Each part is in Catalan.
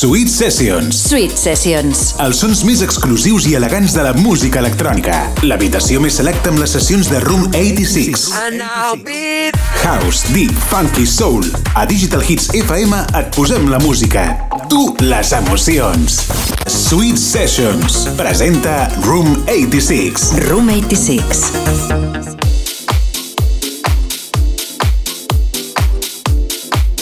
Sweet Sessions. Sweet Sessions. Els sons més exclusius i elegants de la música electrònica. L'habitació més selecta amb les sessions de Room 86. House, Deep, Funky, Soul. A Digital Hits FM et posem la música. Tu, les emocions. Sweet Sessions. Presenta Room 86. Room 86.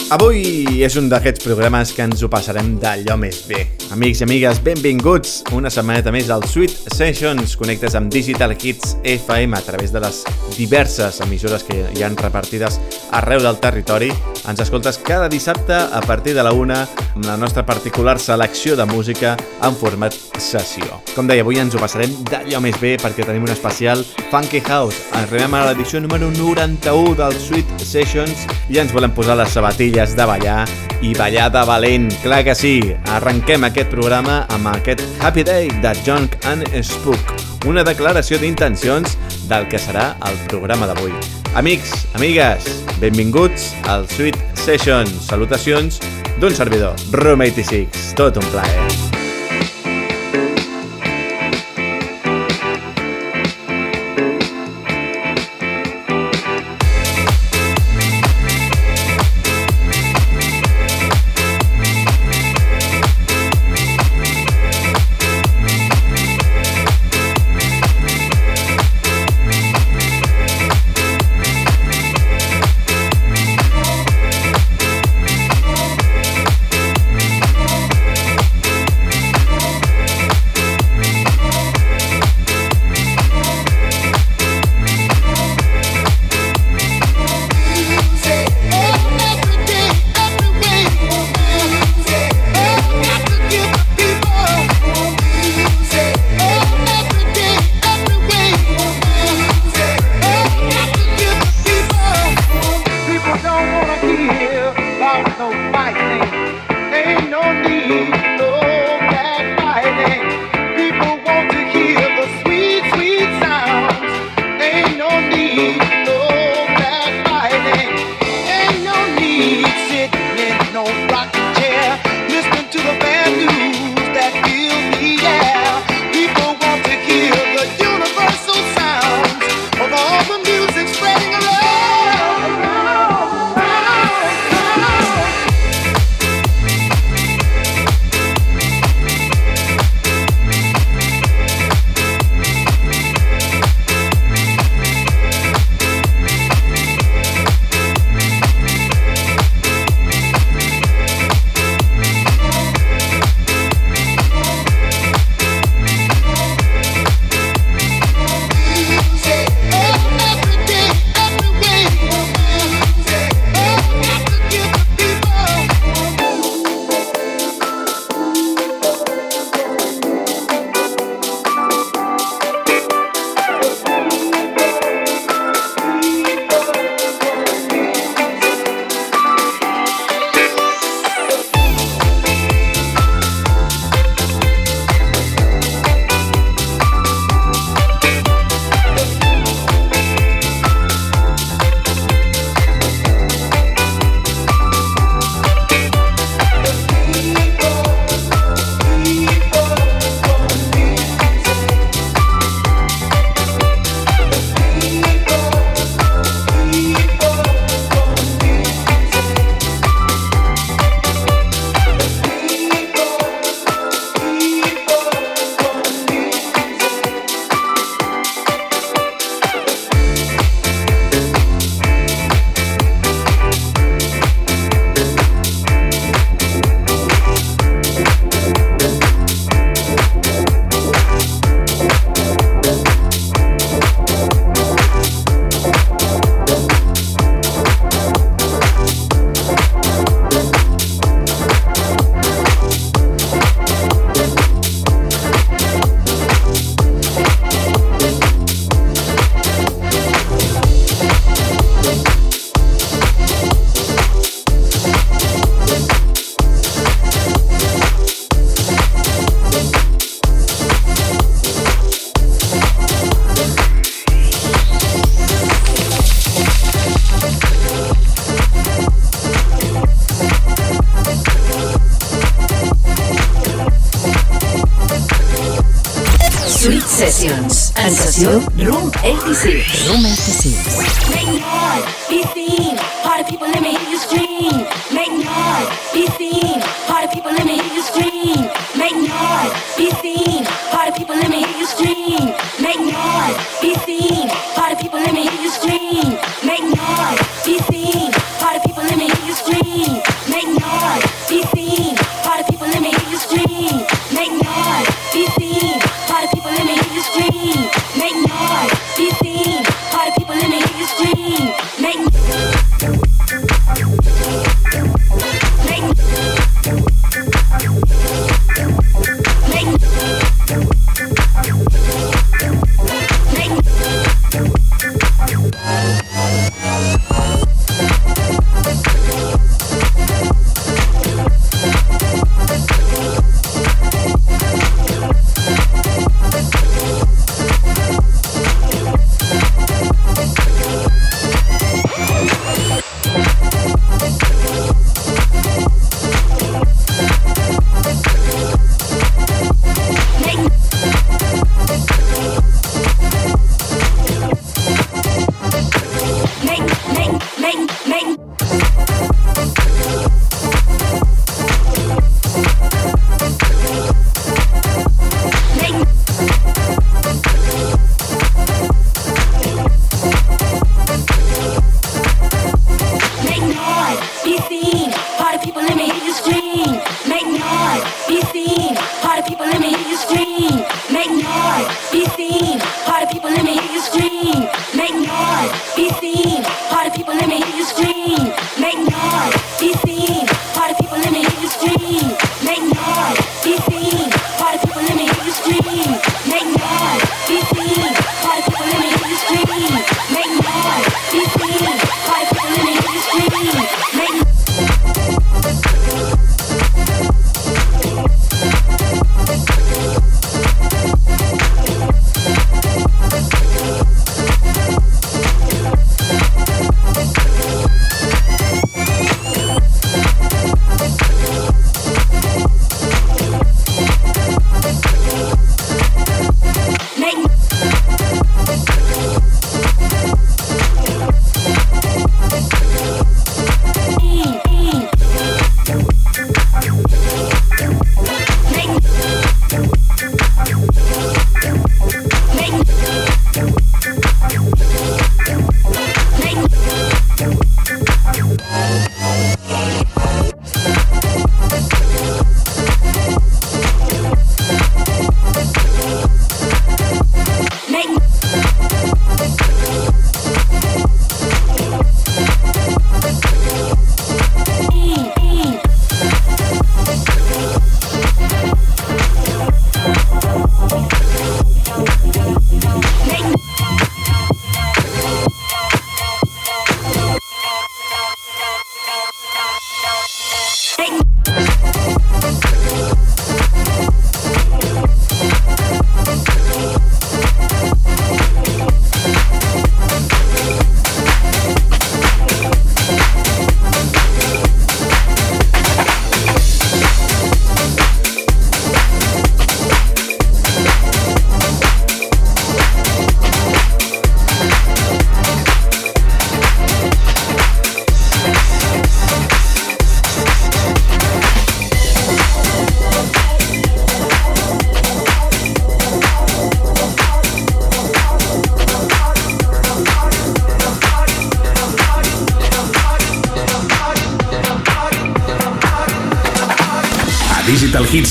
Avui és un d'aquests programes que ens ho passarem d'allò més bé. Amics i amigues, benvinguts una setmaneta més al Sweet Sessions. Connectes amb Digital Hits FM a través de les diverses emissores que hi han repartides arreu del territori. Ens escoltes cada dissabte a partir de la una amb la nostra particular selecció de música en format sessió. Com deia, avui ens ho passarem d'allò més bé perquè tenim un especial Funky House. Arribem a l'edició número 91 del Sweet Sessions i ens volem posar les sabatilles ganes de ballar i ballar de valent, clar que sí. Arrenquem aquest programa amb aquest Happy Day de Junk and Spook, una declaració d'intencions del que serà el programa d'avui. Amics, amigues, benvinguts al Sweet Session. Salutacions d'un servidor, Room 86. Tot un plaer. Sessions. En sessió, Room 86. Room 86. Make noise, be seen. Party people, let me hear you scream. Make noise, be seen. Party people, let me hear you scream. Make noise, be seen. Party people, let me hear you scream.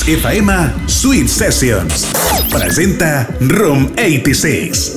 FM Sweet Sessions. Presenta Room 86.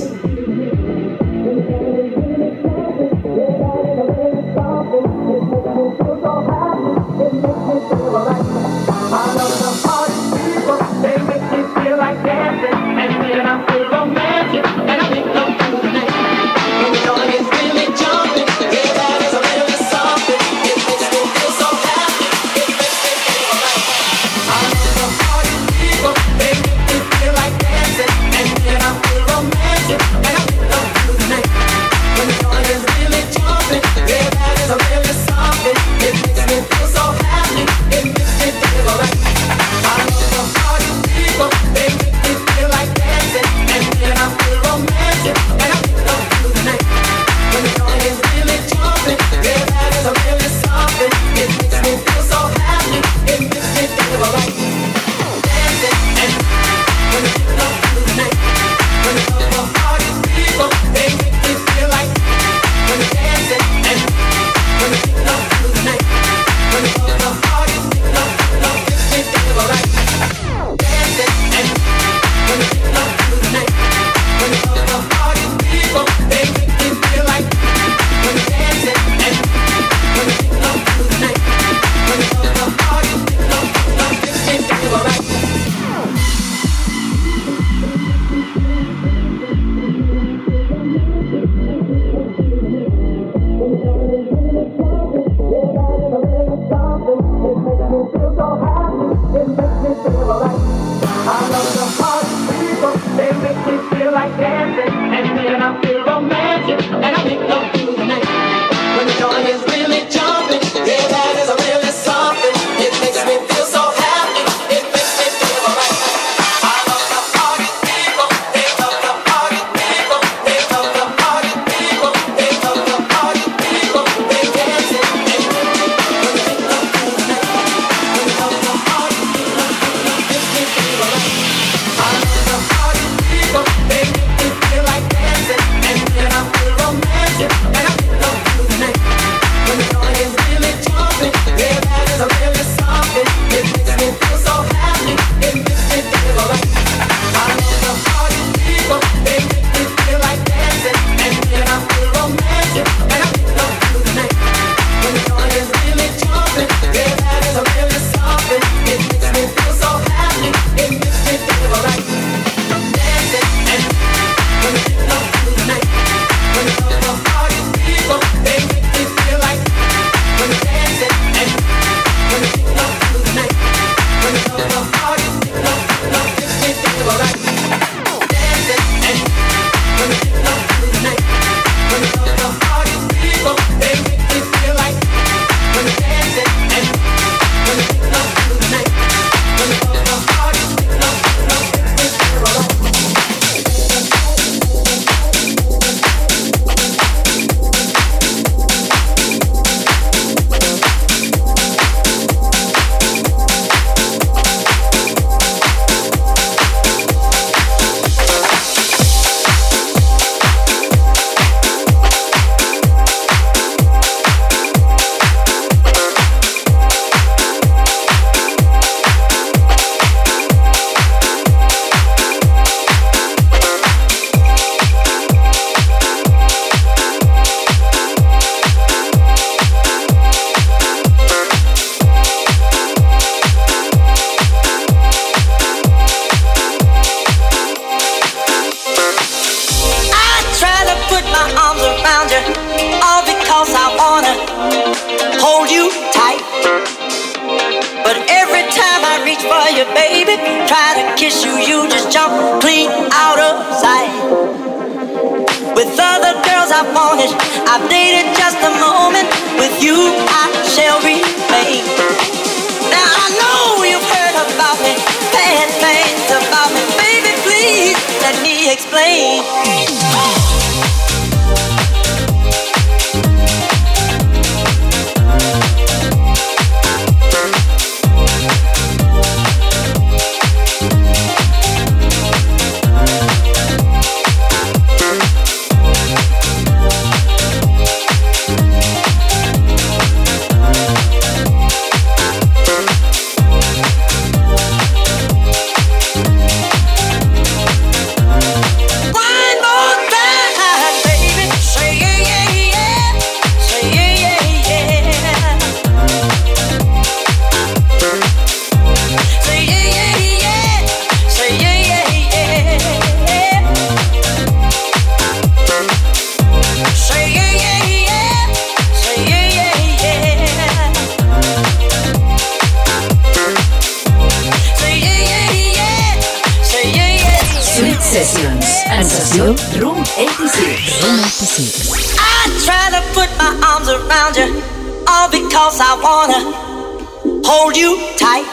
Hold you tight.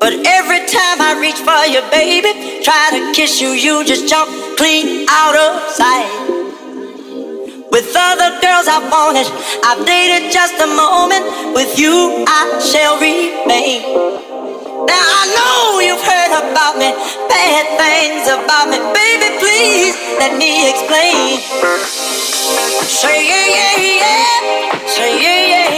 But every time I reach for you, baby, try to kiss you, you just jump clean out of sight. With other girls I wanted, I've dated just a moment. With you, I shall remain. Now I know you've heard about me, bad things about me, baby. Please let me explain. Say yeah, yeah, yeah. Say yeah, yeah,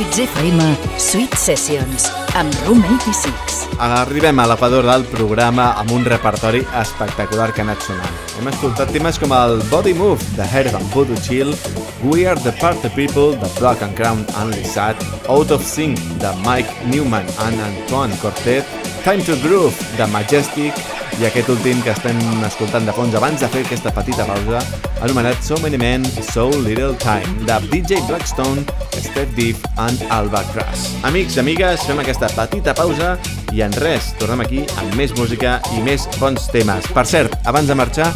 Hits FM Sweet Sessions amb Room 86. Arribem a l'equador del programa amb un repertori espectacular que ha anat sonant. Hem escoltat temes com el Body Move de Herb Voodoo Chill, We Are the Party People de Black and Crown and Lissat, Out of Sync de Mike Newman and Antoine Cortet, Time to Groove de Majestic i aquest últim que estem escoltant de fons abans de fer aquesta petita pausa anomenat So Many Men, So Little Time de DJ Blackstone, Steph Deep and Alba Crash. Amics amigues, fem aquesta petita pausa i en res, tornem aquí amb més música i més bons temes. Per cert, abans de marxar,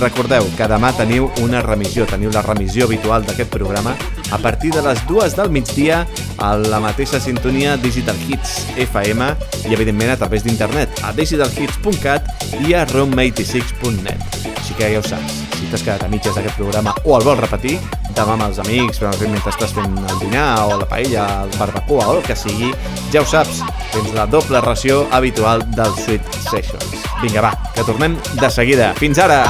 recordeu que demà teniu una remissió, teniu la remissió habitual d'aquest programa a partir de les dues del migdia a la mateixa sintonia Digital Hits FM i evidentment a través d'internet a digitalhits.cat i a room86.net. Així que ja ho saps, t'has quedat a mitges d'aquest programa o el vols repetir, demà amb els amics, mentre estàs fent el dinar o la paella, el barbacoa o el que sigui, ja ho saps, tens la doble ració habitual del Sweet Sessions. Vinga, va, que tornem de seguida. Fins ara!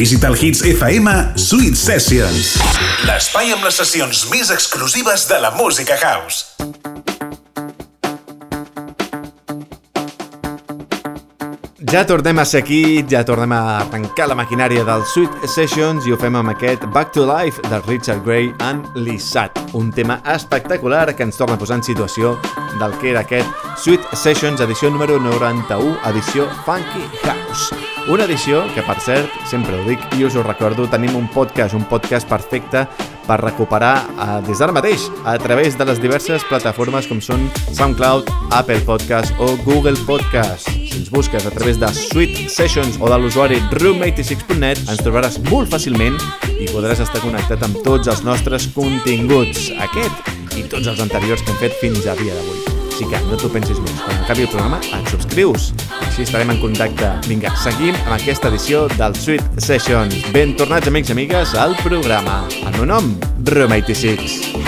Digital Hits FM Sweet Sessions. L'espai amb les sessions més exclusives de la música house. Ja tornem a ser aquí, ja tornem a arrencar la maquinària del Sweet Sessions i ho fem amb aquest Back to Life de Richard Gray and Lissat, un tema espectacular que ens torna a posar en situació del que era aquest Sweet Sessions edició número 91, edició Funky House. Una edició que, per cert, sempre ho dic i us ho recordo, tenim un podcast, un podcast perfecte per recuperar eh, des d'ara mateix a través de les diverses plataformes com són SoundCloud, Apple Podcast o Google Podcast. Si ens busques a través de Sweet Sessions o de l'usuari room86.net ens trobaràs molt fàcilment i podràs estar connectat amb tots els nostres continguts, aquest i tots els anteriors que hem fet fins a dia d'avui. Així que no t'ho pensis més. Quan acabi el programa, et subscrius. Així estarem en contacte. Vinga, seguim amb aquesta edició del Sweet Sessions. Ben tornats, amics i amigues, al programa. El meu nom, Room86. Estàs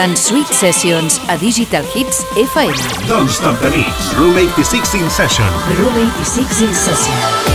escoltant Sweet Sessions a Digital Hits FM. Doncs Top de Mix, Room 86 in Session. Room 86 in Session.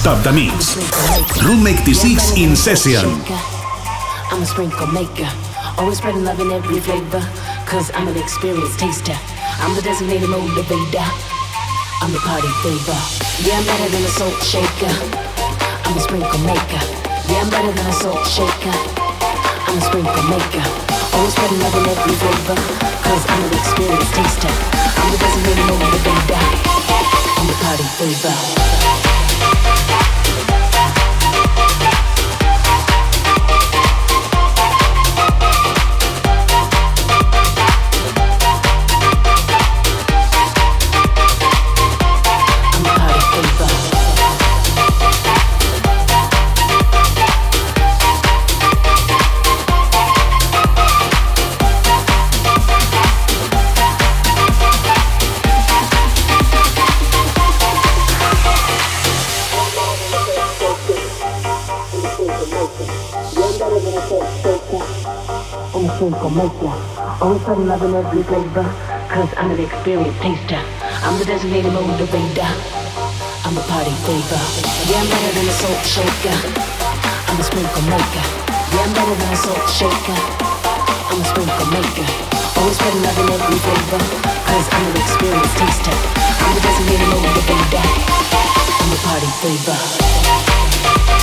Stop the Mix. Room 86 in session. I'm a sprinkle maker. Always spreading love in every flavor. Cause I'm an experienced taster. I'm the designated motivator. I'm the party favor. Yeah, I'm better than a salt shaker. I'm a sprinkle maker. Yeah, I'm better than a salt shaker. I'm a sprinkle maker. Always spreading love in every flavor. Cause I'm an experienced taster. I'm the designated motivator. I'm the party favor. Always fun loving every flavor, cause I'm an experienced taster. I'm the designated motivator. I'm a party favor. Yeah, I'm better than a salt shaker. I'm a sprinkle maker. Yeah, I'm better than a salt shaker. I'm a sprinkle maker. Always fun loving every flavor, cause I'm an experienced taster. I'm the designated motivator. I'm a party favor.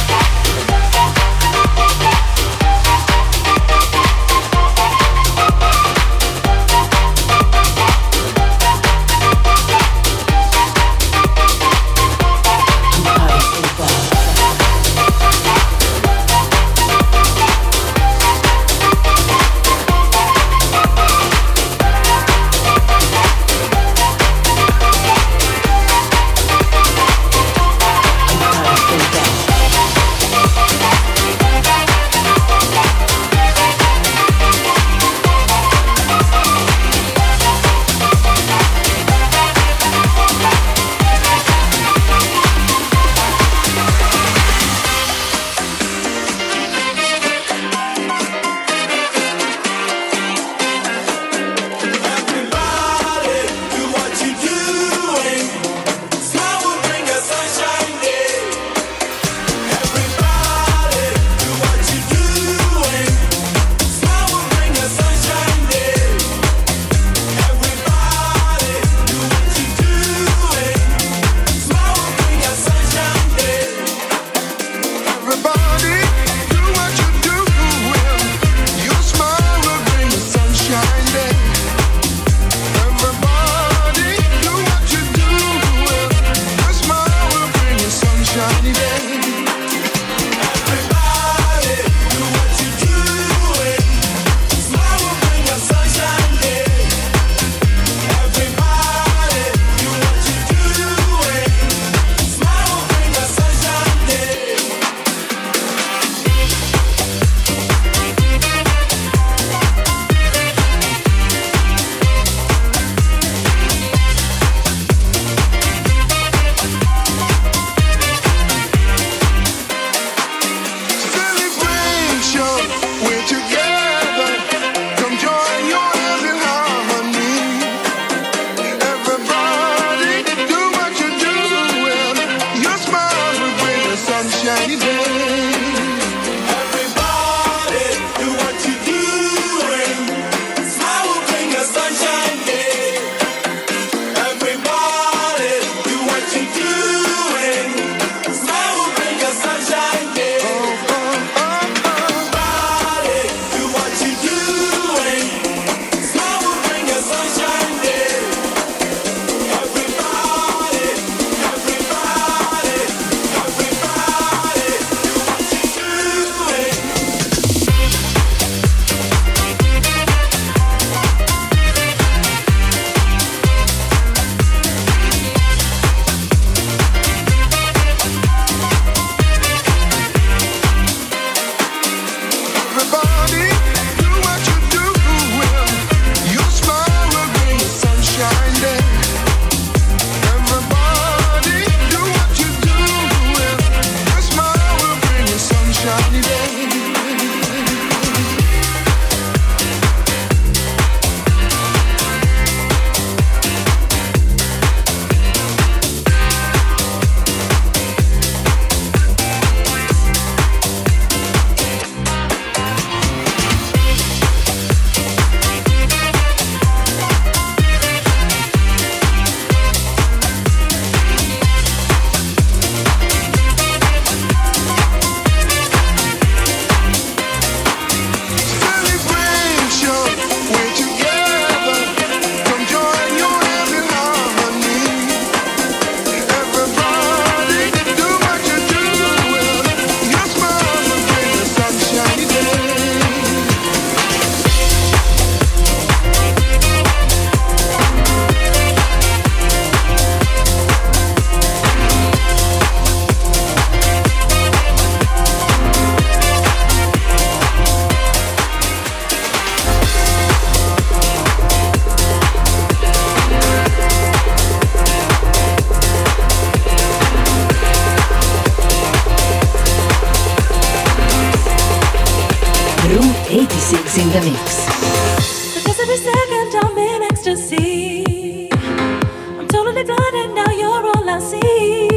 I'm in ecstasy. I'm totally blind, and now you're all I see.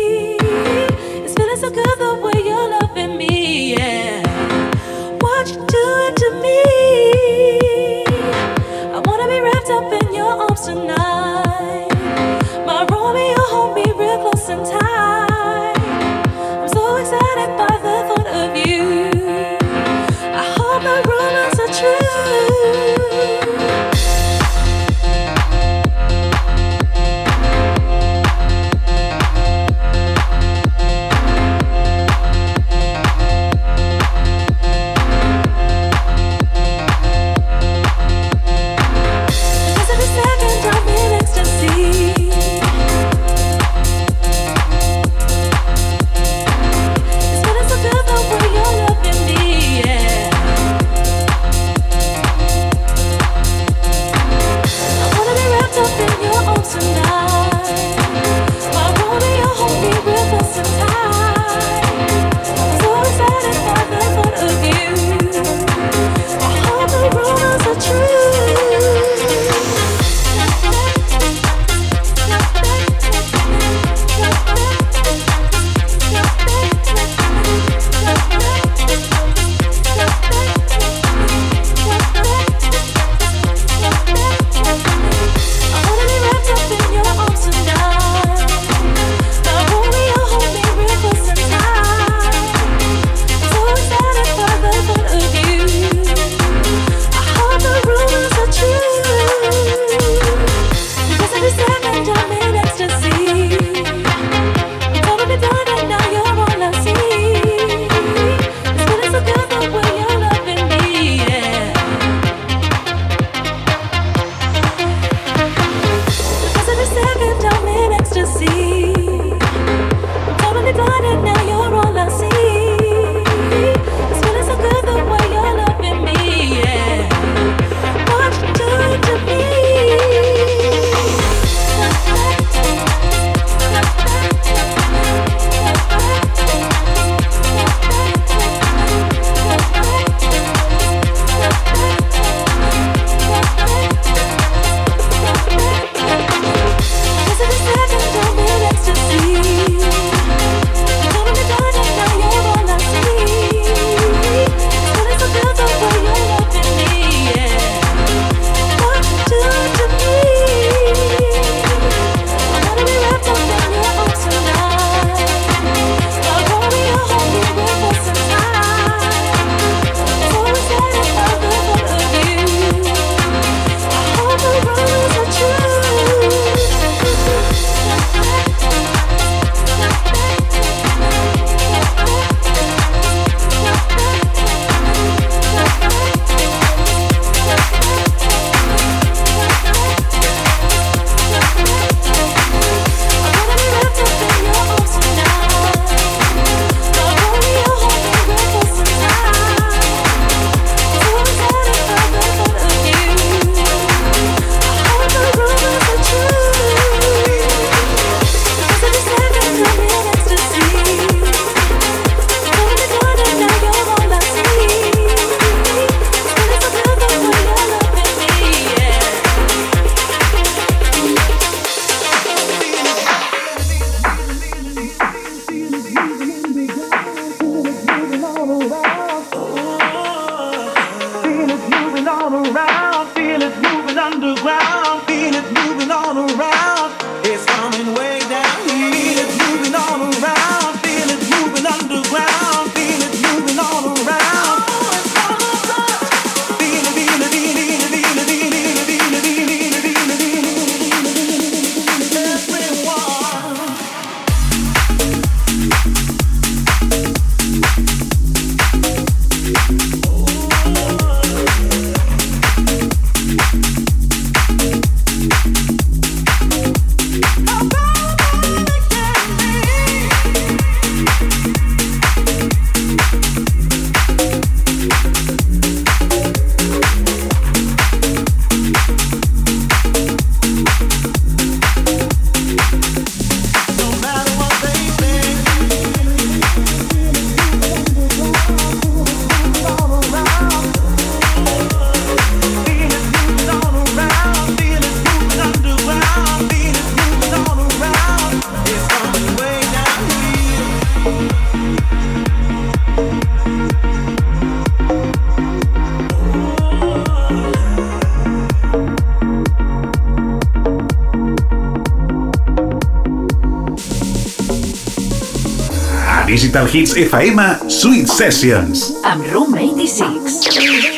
Digital Hits FM Sweet Sessions. Amb Room 86.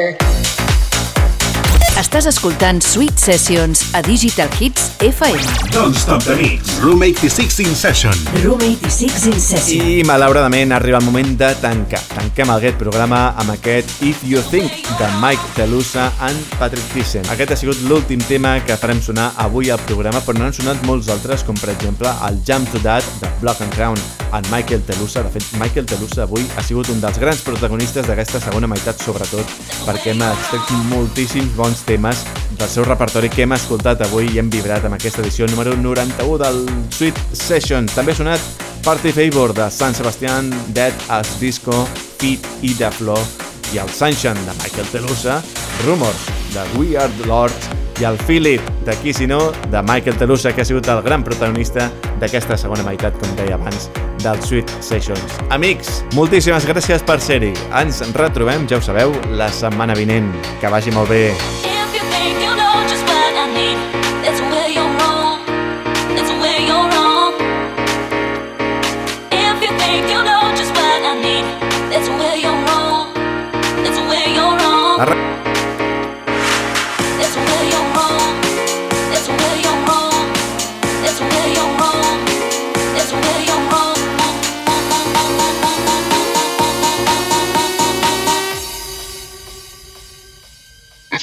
Yeah. Estàs escoltant Sweet Sessions a Digital Hits FM. Don't stop the mix. Room 86 in session. Room 86 in session. I malauradament arriba el moment de tancar. Tanquem aquest programa amb aquest If You Think de Mike Telusa and Patrick Thyssen. Aquest ha sigut l'últim tema que farem sonar avui al programa, però n'han sonat molts altres, com per exemple el Jump to That de Block and Crown en Michael Telusa. De fet, Michael Telusa avui ha sigut un dels grans protagonistes d'aquesta segona meitat, sobretot perquè hem extret moltíssims bons temes del seu repertori que hem escoltat avui i hem vibrat amb aquesta edició número 91 del Sweet Sessions. També ha sonat Party Favor de San Sebastián, Dead as Disco, Pete i The Flow i el Sunshine de Michael Telusa, Rumors de We Are the Lords i el Philip, de qui si no, de Michael Telusa, que ha sigut el gran protagonista d'aquesta segona meitat, com deia abans, del Sweet Sessions. Amics, moltíssimes gràcies per ser-hi. Ens retrobem, ja ho sabeu, la setmana vinent. Que vagi molt bé. If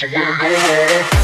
sugar.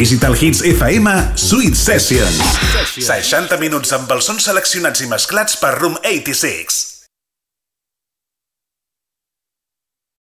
Digital Hits FM, Sweet Sessions. 60 minuts amb els sons seleccionats i mesclats per Room 86.